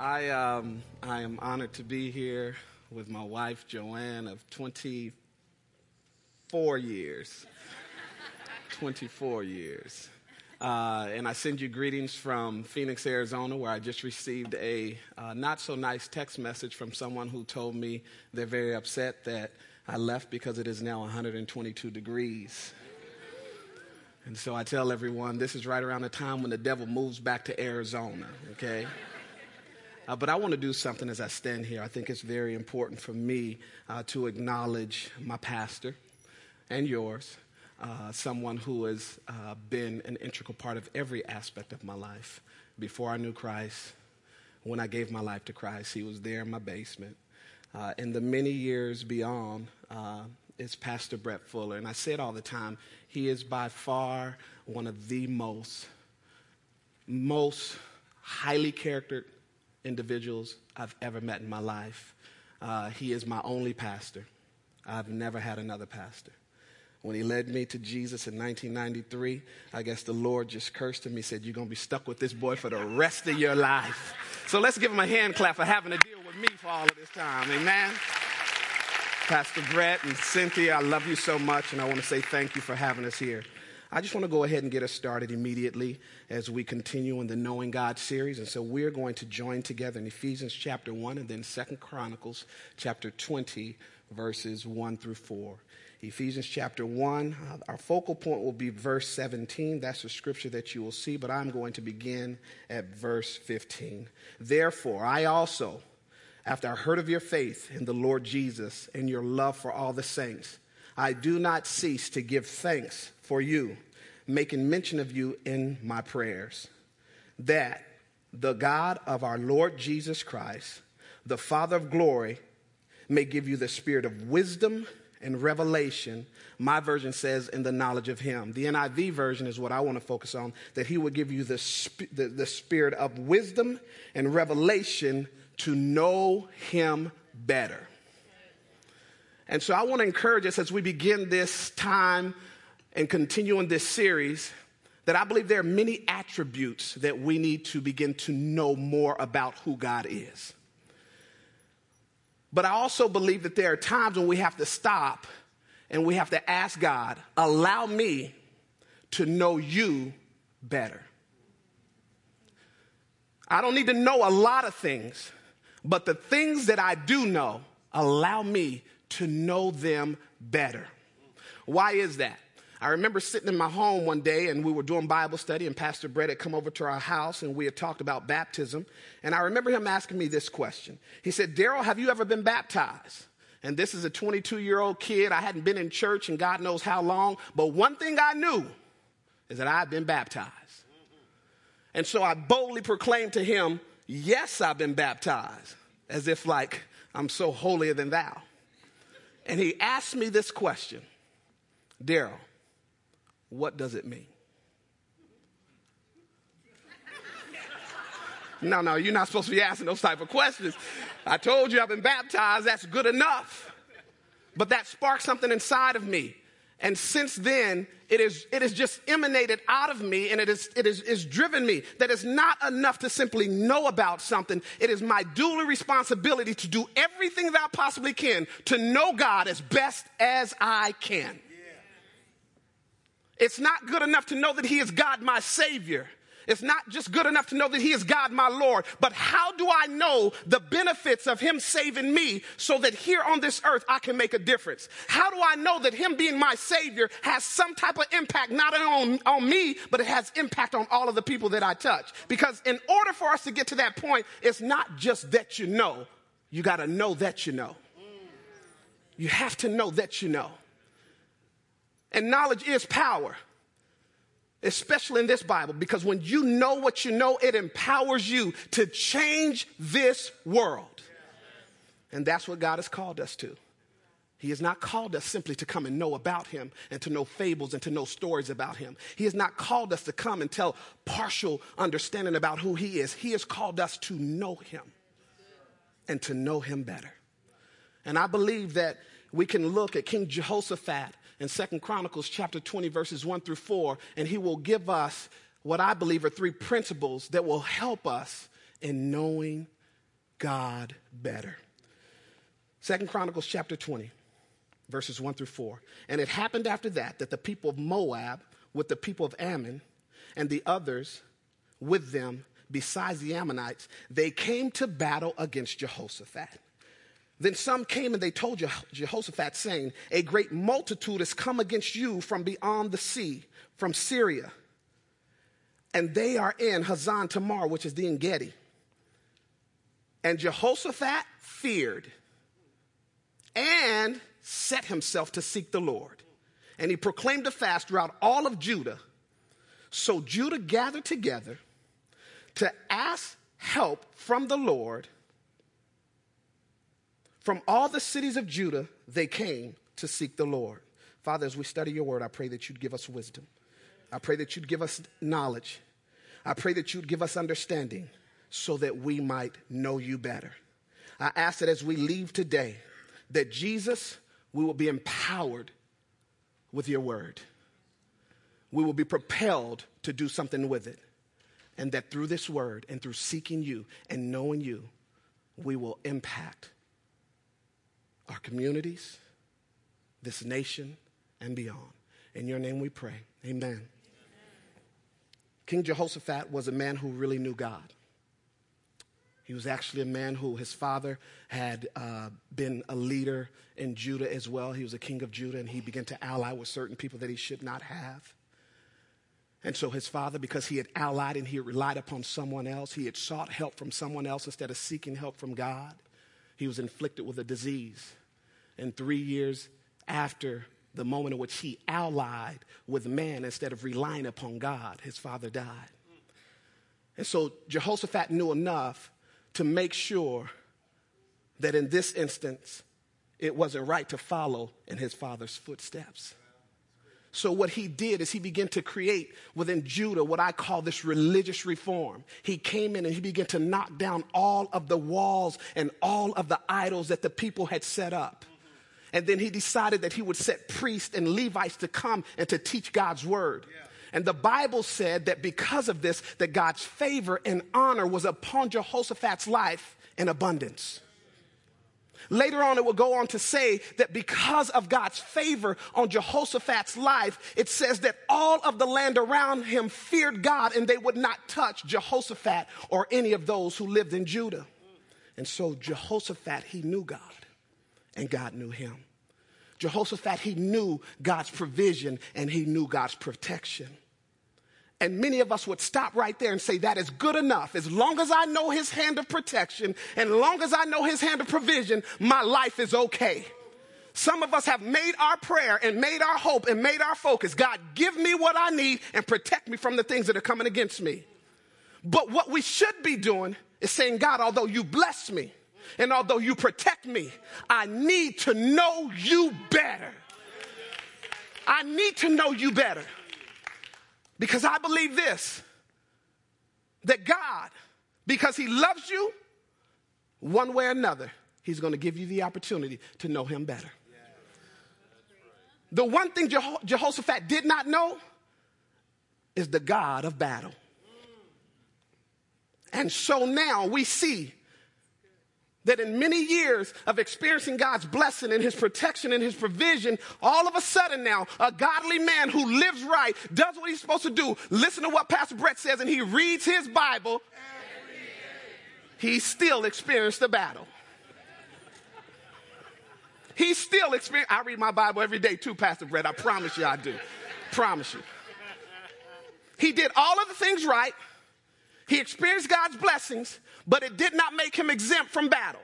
I, um, I am honored to be here with my wife, Joanne, of 24 years. 24 years. Uh, and I send you greetings from Phoenix, Arizona, where I just received a uh, not so nice text message from someone who told me they're very upset that I left because it is now 122 degrees. And so I tell everyone this is right around the time when the devil moves back to Arizona, okay? Uh, but I want to do something as I stand here. I think it's very important for me uh, to acknowledge my pastor and yours, uh, someone who has uh, been an integral part of every aspect of my life. Before I knew Christ, when I gave my life to Christ, he was there in my basement. Uh, in the many years beyond, uh, is Pastor Brett Fuller. And I say it all the time. He is by far one of the most, most highly charactered individuals I've ever met in my life. Uh, he is my only pastor. I've never had another pastor. When he led me to Jesus in 1993, I guess the Lord just cursed him. He said, You're going to be stuck with this boy for the rest of your life. So let's give him a hand clap for having to deal with me for all of this time. Amen. Pastor Brett and Cynthia, I love you so much, and I want to say thank you for having us here. I just want to go ahead and get us started immediately as we continue in the Knowing God series. And so we're going to join together in Ephesians chapter 1 and then Second Chronicles chapter 20, verses 1 through 4. Ephesians chapter 1, uh, our focal point will be verse 17. That's the scripture that you will see, but I'm going to begin at verse 15. Therefore, I also after I heard of your faith in the Lord Jesus and your love for all the saints, I do not cease to give thanks for you, making mention of you in my prayers, that the God of our Lord Jesus Christ, the Father of glory, may give you the spirit of wisdom and revelation. My version says, in the knowledge of Him. The NIV version is what I want to focus on, that He would give you the, sp- the, the spirit of wisdom and revelation to know Him better. And so I want to encourage us as we begin this time and continue in this series that I believe there are many attributes that we need to begin to know more about who God is. But I also believe that there are times when we have to stop and we have to ask God, allow me to know you better. I don't need to know a lot of things, but the things that I do know, allow me to know them better. Why is that? I remember sitting in my home one day and we were doing Bible study, and Pastor Brett had come over to our house and we had talked about baptism. And I remember him asking me this question. He said, Daryl, have you ever been baptized? And this is a 22 year old kid. I hadn't been in church in God knows how long, but one thing I knew is that I had been baptized. And so I boldly proclaimed to him, Yes, I've been baptized, as if like I'm so holier than thou. And he asked me this question Daryl, what does it mean? No, no, you're not supposed to be asking those type of questions. I told you I've been baptized, that's good enough. But that sparked something inside of me. And since then, it is, it is just emanated out of me and it is, it is, is driven me that it's not enough to simply know about something. It is my dual responsibility to do everything that I possibly can to know God as best as I can. It's not good enough to know that He is God, my Savior. It's not just good enough to know that He is God, my Lord, but how do I know the benefits of Him saving me so that here on this earth I can make a difference? How do I know that Him being my Savior has some type of impact, not only on, on me, but it has impact on all of the people that I touch? Because in order for us to get to that point, it's not just that you know, you got to know that you know. You have to know that you know. And knowledge is power especially in this Bible, because when you know what you know, it empowers you to change this world. And that's what God has called us to. He has not called us simply to come and know about Him and to know fables and to know stories about Him. He has not called us to come and tell partial understanding about who He is. He has called us to know Him and to know Him better. And I believe that we can look at King Jehoshaphat in Second Chronicles chapter 20, verses 1 through 4, and he will give us what I believe are three principles that will help us in knowing God better. Second Chronicles chapter 20, verses 1 through 4. And it happened after that that the people of Moab with the people of Ammon and the others with them, besides the Ammonites, they came to battle against Jehoshaphat. Then some came and they told Jehoshaphat, saying, A great multitude has come against you from beyond the sea, from Syria. And they are in Hazan Tamar, which is the Engedi. And Jehoshaphat feared and set himself to seek the Lord. And he proclaimed a fast throughout all of Judah. So Judah gathered together to ask help from the Lord. From all the cities of Judah, they came to seek the Lord. Father, as we study your word, I pray that you'd give us wisdom. I pray that you'd give us knowledge. I pray that you'd give us understanding so that we might know you better. I ask that as we leave today, that Jesus, we will be empowered with your word. We will be propelled to do something with it. And that through this word and through seeking you and knowing you, we will impact our communities, this nation, and beyond. In your name we pray. Amen. Amen. King Jehoshaphat was a man who really knew God. He was actually a man who his father had uh, been a leader in Judah as well. He was a king of Judah, and he began to ally with certain people that he should not have. And so his father, because he had allied and he had relied upon someone else, he had sought help from someone else instead of seeking help from God, he was inflicted with a disease. And three years after the moment in which he allied with man instead of relying upon God, his father died. And so Jehoshaphat knew enough to make sure that in this instance, it wasn't right to follow in his father's footsteps. So, what he did is he began to create within Judah what I call this religious reform. He came in and he began to knock down all of the walls and all of the idols that the people had set up. And then he decided that he would set priests and Levites to come and to teach God's word. Yeah. And the Bible said that because of this, that God's favor and honor was upon Jehoshaphat's life in abundance. Later on, it will go on to say that because of God's favor on Jehoshaphat's life, it says that all of the land around him feared God and they would not touch Jehoshaphat or any of those who lived in Judah. And so Jehoshaphat, he knew God and God knew him. Jehoshaphat, he knew God's provision and he knew God's protection. And many of us would stop right there and say, that is good enough. As long as I know his hand of protection and as long as I know his hand of provision, my life is okay. Some of us have made our prayer and made our hope and made our focus. God, give me what I need and protect me from the things that are coming against me. But what we should be doing is saying, God, although you bless me and although you protect me, I need to know you better. I need to know you better. Because I believe this that God, because He loves you, one way or another, He's going to give you the opportunity to know Him better. The one thing Jeho- Jehoshaphat did not know is the God of battle. And so now we see that in many years of experiencing God's blessing and his protection and his provision, all of a sudden now, a godly man who lives right, does what he's supposed to do, listen to what Pastor Brett says, and he reads his Bible, he still experienced the battle. He still experienced, I read my Bible every day too, Pastor Brett. I promise you I do. promise you. He did all of the things right. He experienced God's blessings, but it did not make him exempt from battle.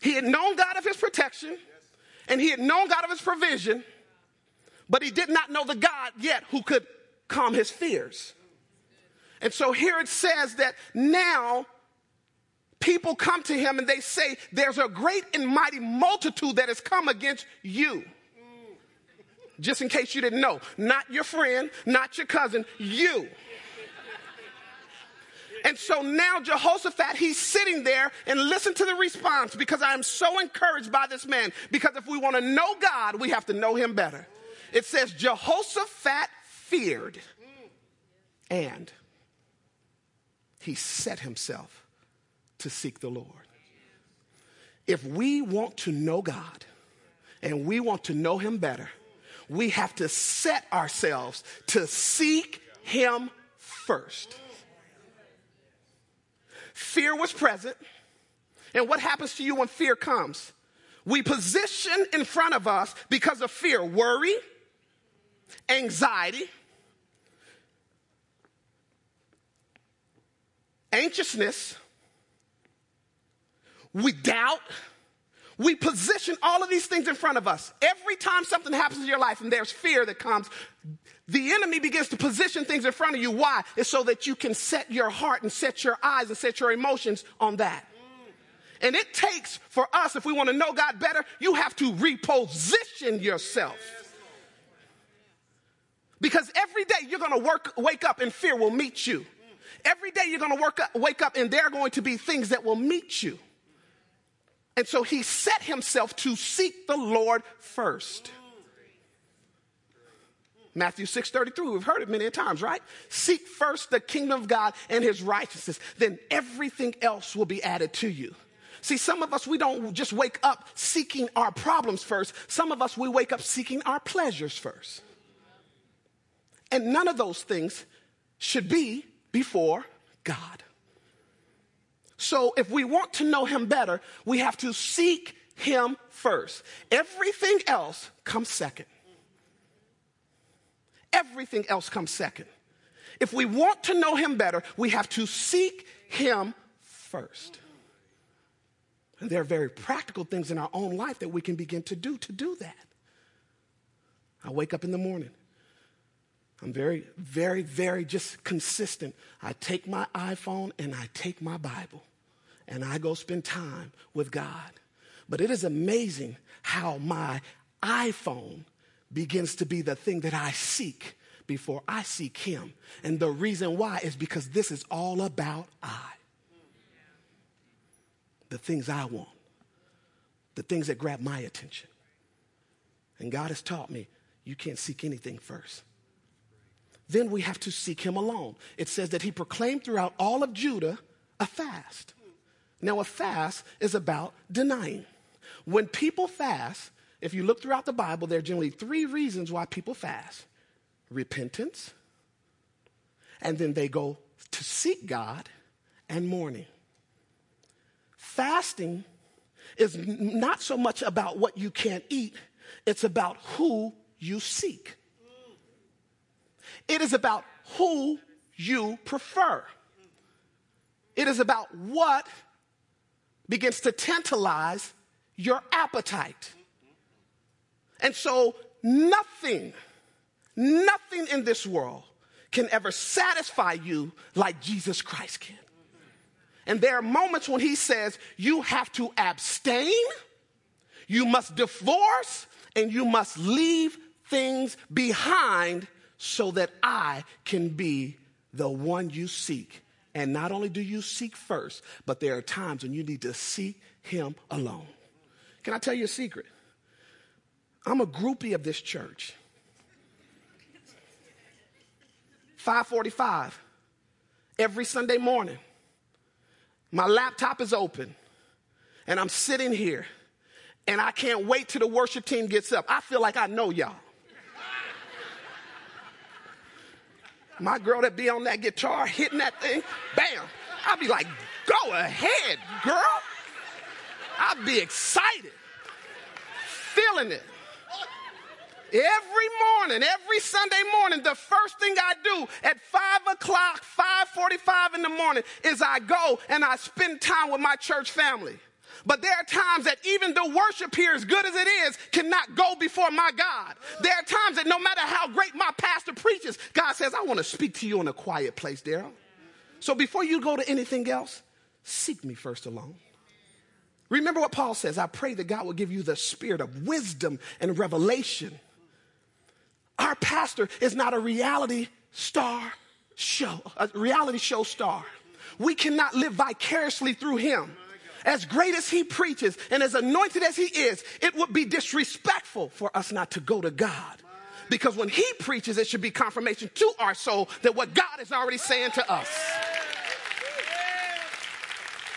He had known God of his protection and he had known God of his provision, but he did not know the God yet who could calm his fears. And so here it says that now people come to him and they say, There's a great and mighty multitude that has come against you just in case you didn't know. Not your friend, not your cousin, you. And so now Jehoshaphat, he's sitting there and listen to the response because I am so encouraged by this man. Because if we want to know God, we have to know him better. It says Jehoshaphat feared and he set himself to seek the Lord. If we want to know God and we want to know him better, we have to set ourselves to seek him first. Fear was present. And what happens to you when fear comes? We position in front of us because of fear worry, anxiety, anxiousness, we doubt. We position all of these things in front of us. Every time something happens in your life and there's fear that comes, the enemy begins to position things in front of you. Why? It's so that you can set your heart and set your eyes and set your emotions on that. And it takes for us, if we want to know God better, you have to reposition yourself. Because every day you're going to work, wake up and fear will meet you. Every day you're going to work wake up and there are going to be things that will meet you. And so he set himself to seek the Lord first. Matthew 6:33, we've heard it many times, right? Seek first the kingdom of God and his righteousness, then everything else will be added to you. See, some of us, we don't just wake up seeking our problems first. Some of us, we wake up seeking our pleasures first. And none of those things should be before God. So if we want to know Him better, we have to seek Him first. Everything else comes second. Everything else comes second. If we want to know Him better, we have to seek Him first. And there are very practical things in our own life that we can begin to do to do that. I wake up in the morning. I'm very, very, very just consistent. I take my iPhone and I take my Bible and I go spend time with God. But it is amazing how my iPhone begins to be the thing that I seek before I seek Him. And the reason why is because this is all about I the things I want, the things that grab my attention. And God has taught me you can't seek anything first. Then we have to seek Him alone. It says that He proclaimed throughout all of Judah a fast. Now, a fast is about denying. When people fast, if you look throughout the Bible, there are generally three reasons why people fast repentance, and then they go to seek God, and mourning. Fasting is not so much about what you can't eat, it's about who you seek. It is about who you prefer. It is about what begins to tantalize your appetite. And so, nothing, nothing in this world can ever satisfy you like Jesus Christ can. And there are moments when he says, you have to abstain, you must divorce, and you must leave things behind so that I can be the one you seek. And not only do you seek first, but there are times when you need to seek him alone. Can I tell you a secret? I'm a groupie of this church. 545 every Sunday morning. My laptop is open and I'm sitting here and I can't wait till the worship team gets up. I feel like I know y'all. My girl that be on that guitar hitting that thing, bam. I'll be like, go ahead, girl. I'll be excited, feeling it. Every morning, every Sunday morning, the first thing I do at five o'clock, 545 in the morning is I go and I spend time with my church family. But there are times that even the worship here, as good as it is, cannot go before my God. There are times that no matter how great my pastor preaches, God says, I want to speak to you in a quiet place, Daryl. So before you go to anything else, seek me first alone. Remember what Paul says I pray that God will give you the spirit of wisdom and revelation our pastor is not a reality star show, a reality show star. We cannot live vicariously through him. As great as he preaches and as anointed as he is, it would be disrespectful for us not to go to God. Because when he preaches, it should be confirmation to our soul that what God is already saying to us.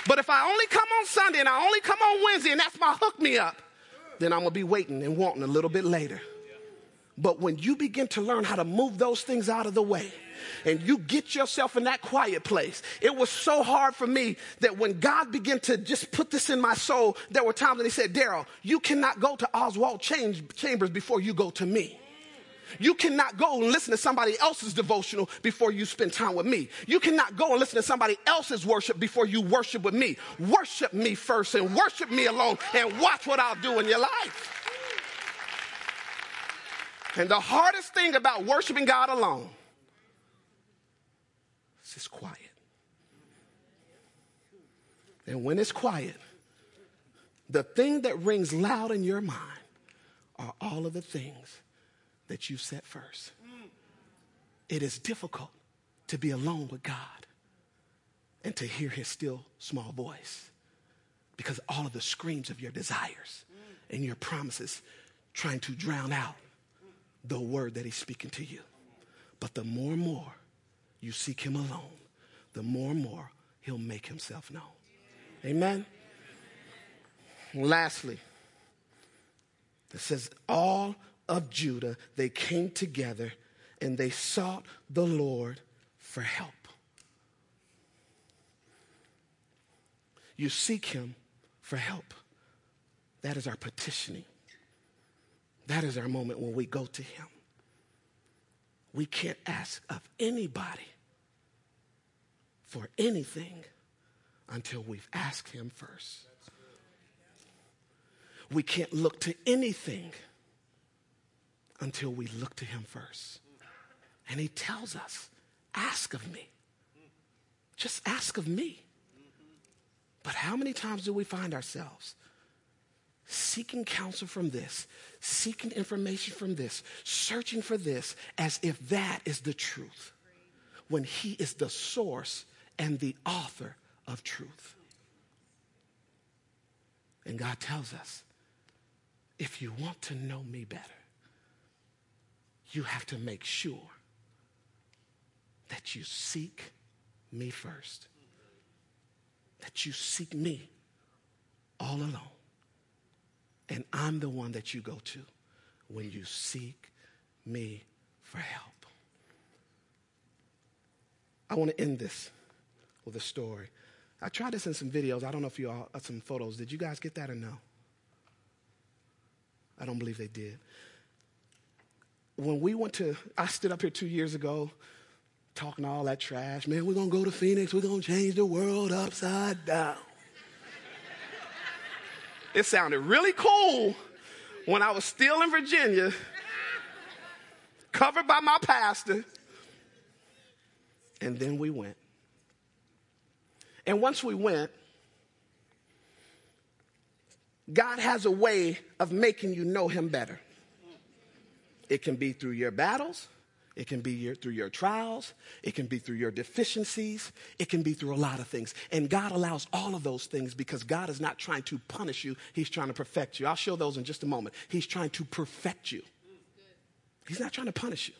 But if I only come on Sunday and I only come on Wednesday and that's my hook me up, then I'm going to be waiting and wanting a little bit later. But when you begin to learn how to move those things out of the way, and you get yourself in that quiet place. It was so hard for me that when God began to just put this in my soul, there were times when He said, Daryl, you cannot go to Oswald Chambers before you go to me. You cannot go and listen to somebody else's devotional before you spend time with me. You cannot go and listen to somebody else's worship before you worship with me. Worship me first and worship me alone and watch what I'll do in your life. And the hardest thing about worshiping God alone is it's quiet. And when it's quiet, the thing that rings loud in your mind are all of the things that you set first. It is difficult to be alone with God and to hear his still small voice because all of the screams of your desires and your promises trying to drown out the word that he's speaking to you. But the more and more you seek him alone, the more and more he'll make himself known. Amen. Lastly, it says, All of Judah, they came together and they sought the Lord for help. You seek him for help. That is our petitioning. That is our moment when we go to Him. We can't ask of anybody for anything until we've asked Him first. We can't look to anything until we look to Him first. And He tells us, ask of me. Just ask of me. But how many times do we find ourselves seeking counsel from this, seeking information from this, searching for this as if that is the truth, when He is the source and the author of truth. And God tells us if you want to know me better, you have to make sure that you seek me first, that you seek me all alone. And I'm the one that you go to when you seek me for help. I want to end this with a story. I tried this in some videos. I don't know if you all, uh, some photos. Did you guys get that or no? I don't believe they did. When we went to, I stood up here two years ago talking all that trash. Man, we're going to go to Phoenix. We're going to change the world upside down. It sounded really cool when I was still in Virginia, covered by my pastor. And then we went. And once we went, God has a way of making you know Him better. It can be through your battles, it can be your, through your trials. It can be through your deficiencies. It can be through a lot of things. And God allows all of those things because God is not trying to punish you, He's trying to perfect you. I'll show those in just a moment. He's trying to perfect you, He's not trying to punish you.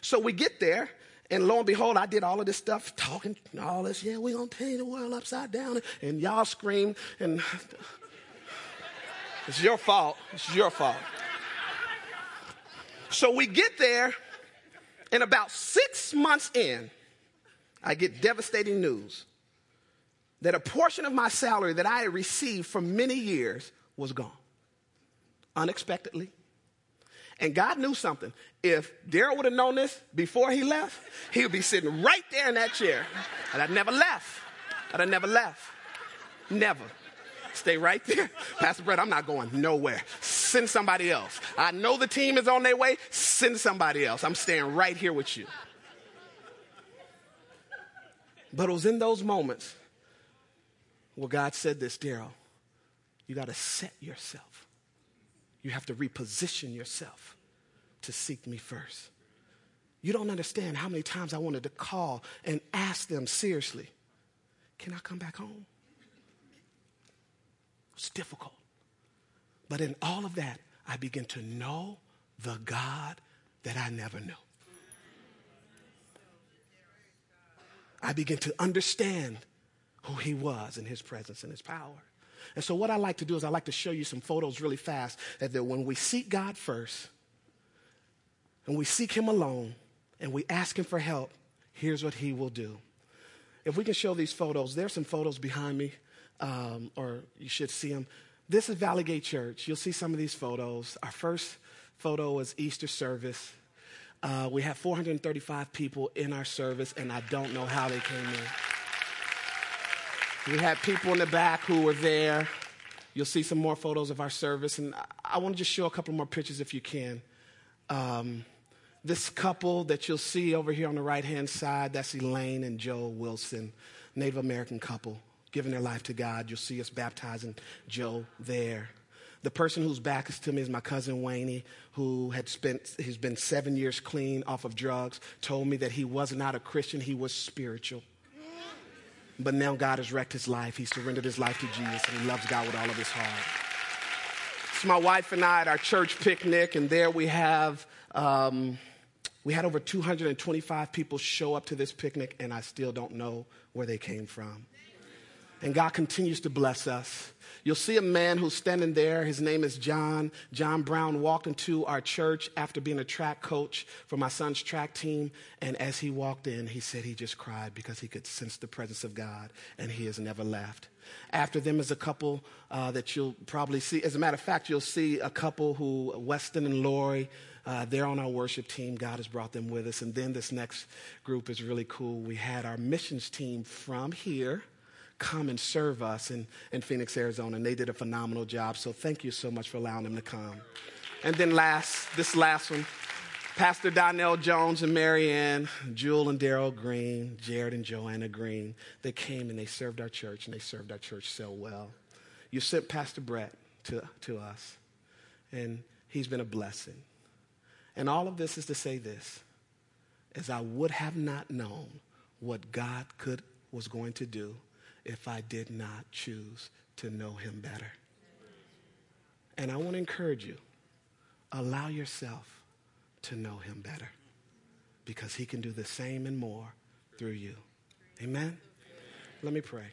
So we get there, and lo and behold, I did all of this stuff, talking all this. Yeah, we're going to turn the world upside down. And y'all scream, and it's your fault. It's your fault. So we get there, and about six months in, I get devastating news that a portion of my salary that I had received for many years was gone unexpectedly. And God knew something. If Daryl would have known this before he left, he would be sitting right there in that chair. And I'd never left. I'd have never left. Never. Stay right there. Pastor Brett, I'm not going nowhere. Send somebody else. I know the team is on their way. Send somebody else. I'm staying right here with you. But it was in those moments where God said this, Daryl, you got to set yourself. You have to reposition yourself to seek me first. You don't understand how many times I wanted to call and ask them seriously, can I come back home? It's difficult. But in all of that, I begin to know the God that I never knew. I begin to understand who he was in his presence and his power. And so, what I like to do is I like to show you some photos really fast that, that when we seek God first and we seek him alone and we ask him for help, here's what he will do. If we can show these photos, there's some photos behind me, um, or you should see them. This is Valley Gate Church. You'll see some of these photos. Our first photo was Easter service. Uh, we have 435 people in our service, and I don't know how they came in. We had people in the back who were there. You'll see some more photos of our service, and I, want to just show a couple more pictures if you can. Um, this couple that you'll see over here on the right hand side, that's Elaine and Joe Wilson, Native American couple, giving their life to God. You'll see us baptizing Joe there. The person whose back is to me is my cousin Wayne, who had spent, he's been seven years clean off of drugs, told me that he was not a Christian, he was spiritual. But now God has wrecked his life. He surrendered his life to Jesus, and he loves God with all of his heart. It's my wife and I at our church picnic, and there we have um, we had over 225 people show up to this picnic, and I still don't know where they came from. And God continues to bless us. You'll see a man who's standing there. His name is John. John Brown walked into our church after being a track coach for my son's track team. And as he walked in, he said he just cried because he could sense the presence of God, and he has never left. After them is a couple uh, that you'll probably see. As a matter of fact, you'll see a couple who, Weston and Lori, uh, they're on our worship team. God has brought them with us. And then this next group is really cool. We had our missions team from here come and serve us in, in Phoenix, Arizona. And they did a phenomenal job. So thank you so much for allowing them to come. And then last, this last one, Pastor Donnell Jones and Marianne, Jewel and Daryl Green, Jared and Joanna Green, they came and they served our church and they served our church so well. You sent Pastor Brett to, to us, and he's been a blessing. And all of this is to say this as I would have not known what God could was going to do if I did not choose to know him better. And I want to encourage you, allow yourself to know him better because he can do the same and more through you. Amen. Let me pray.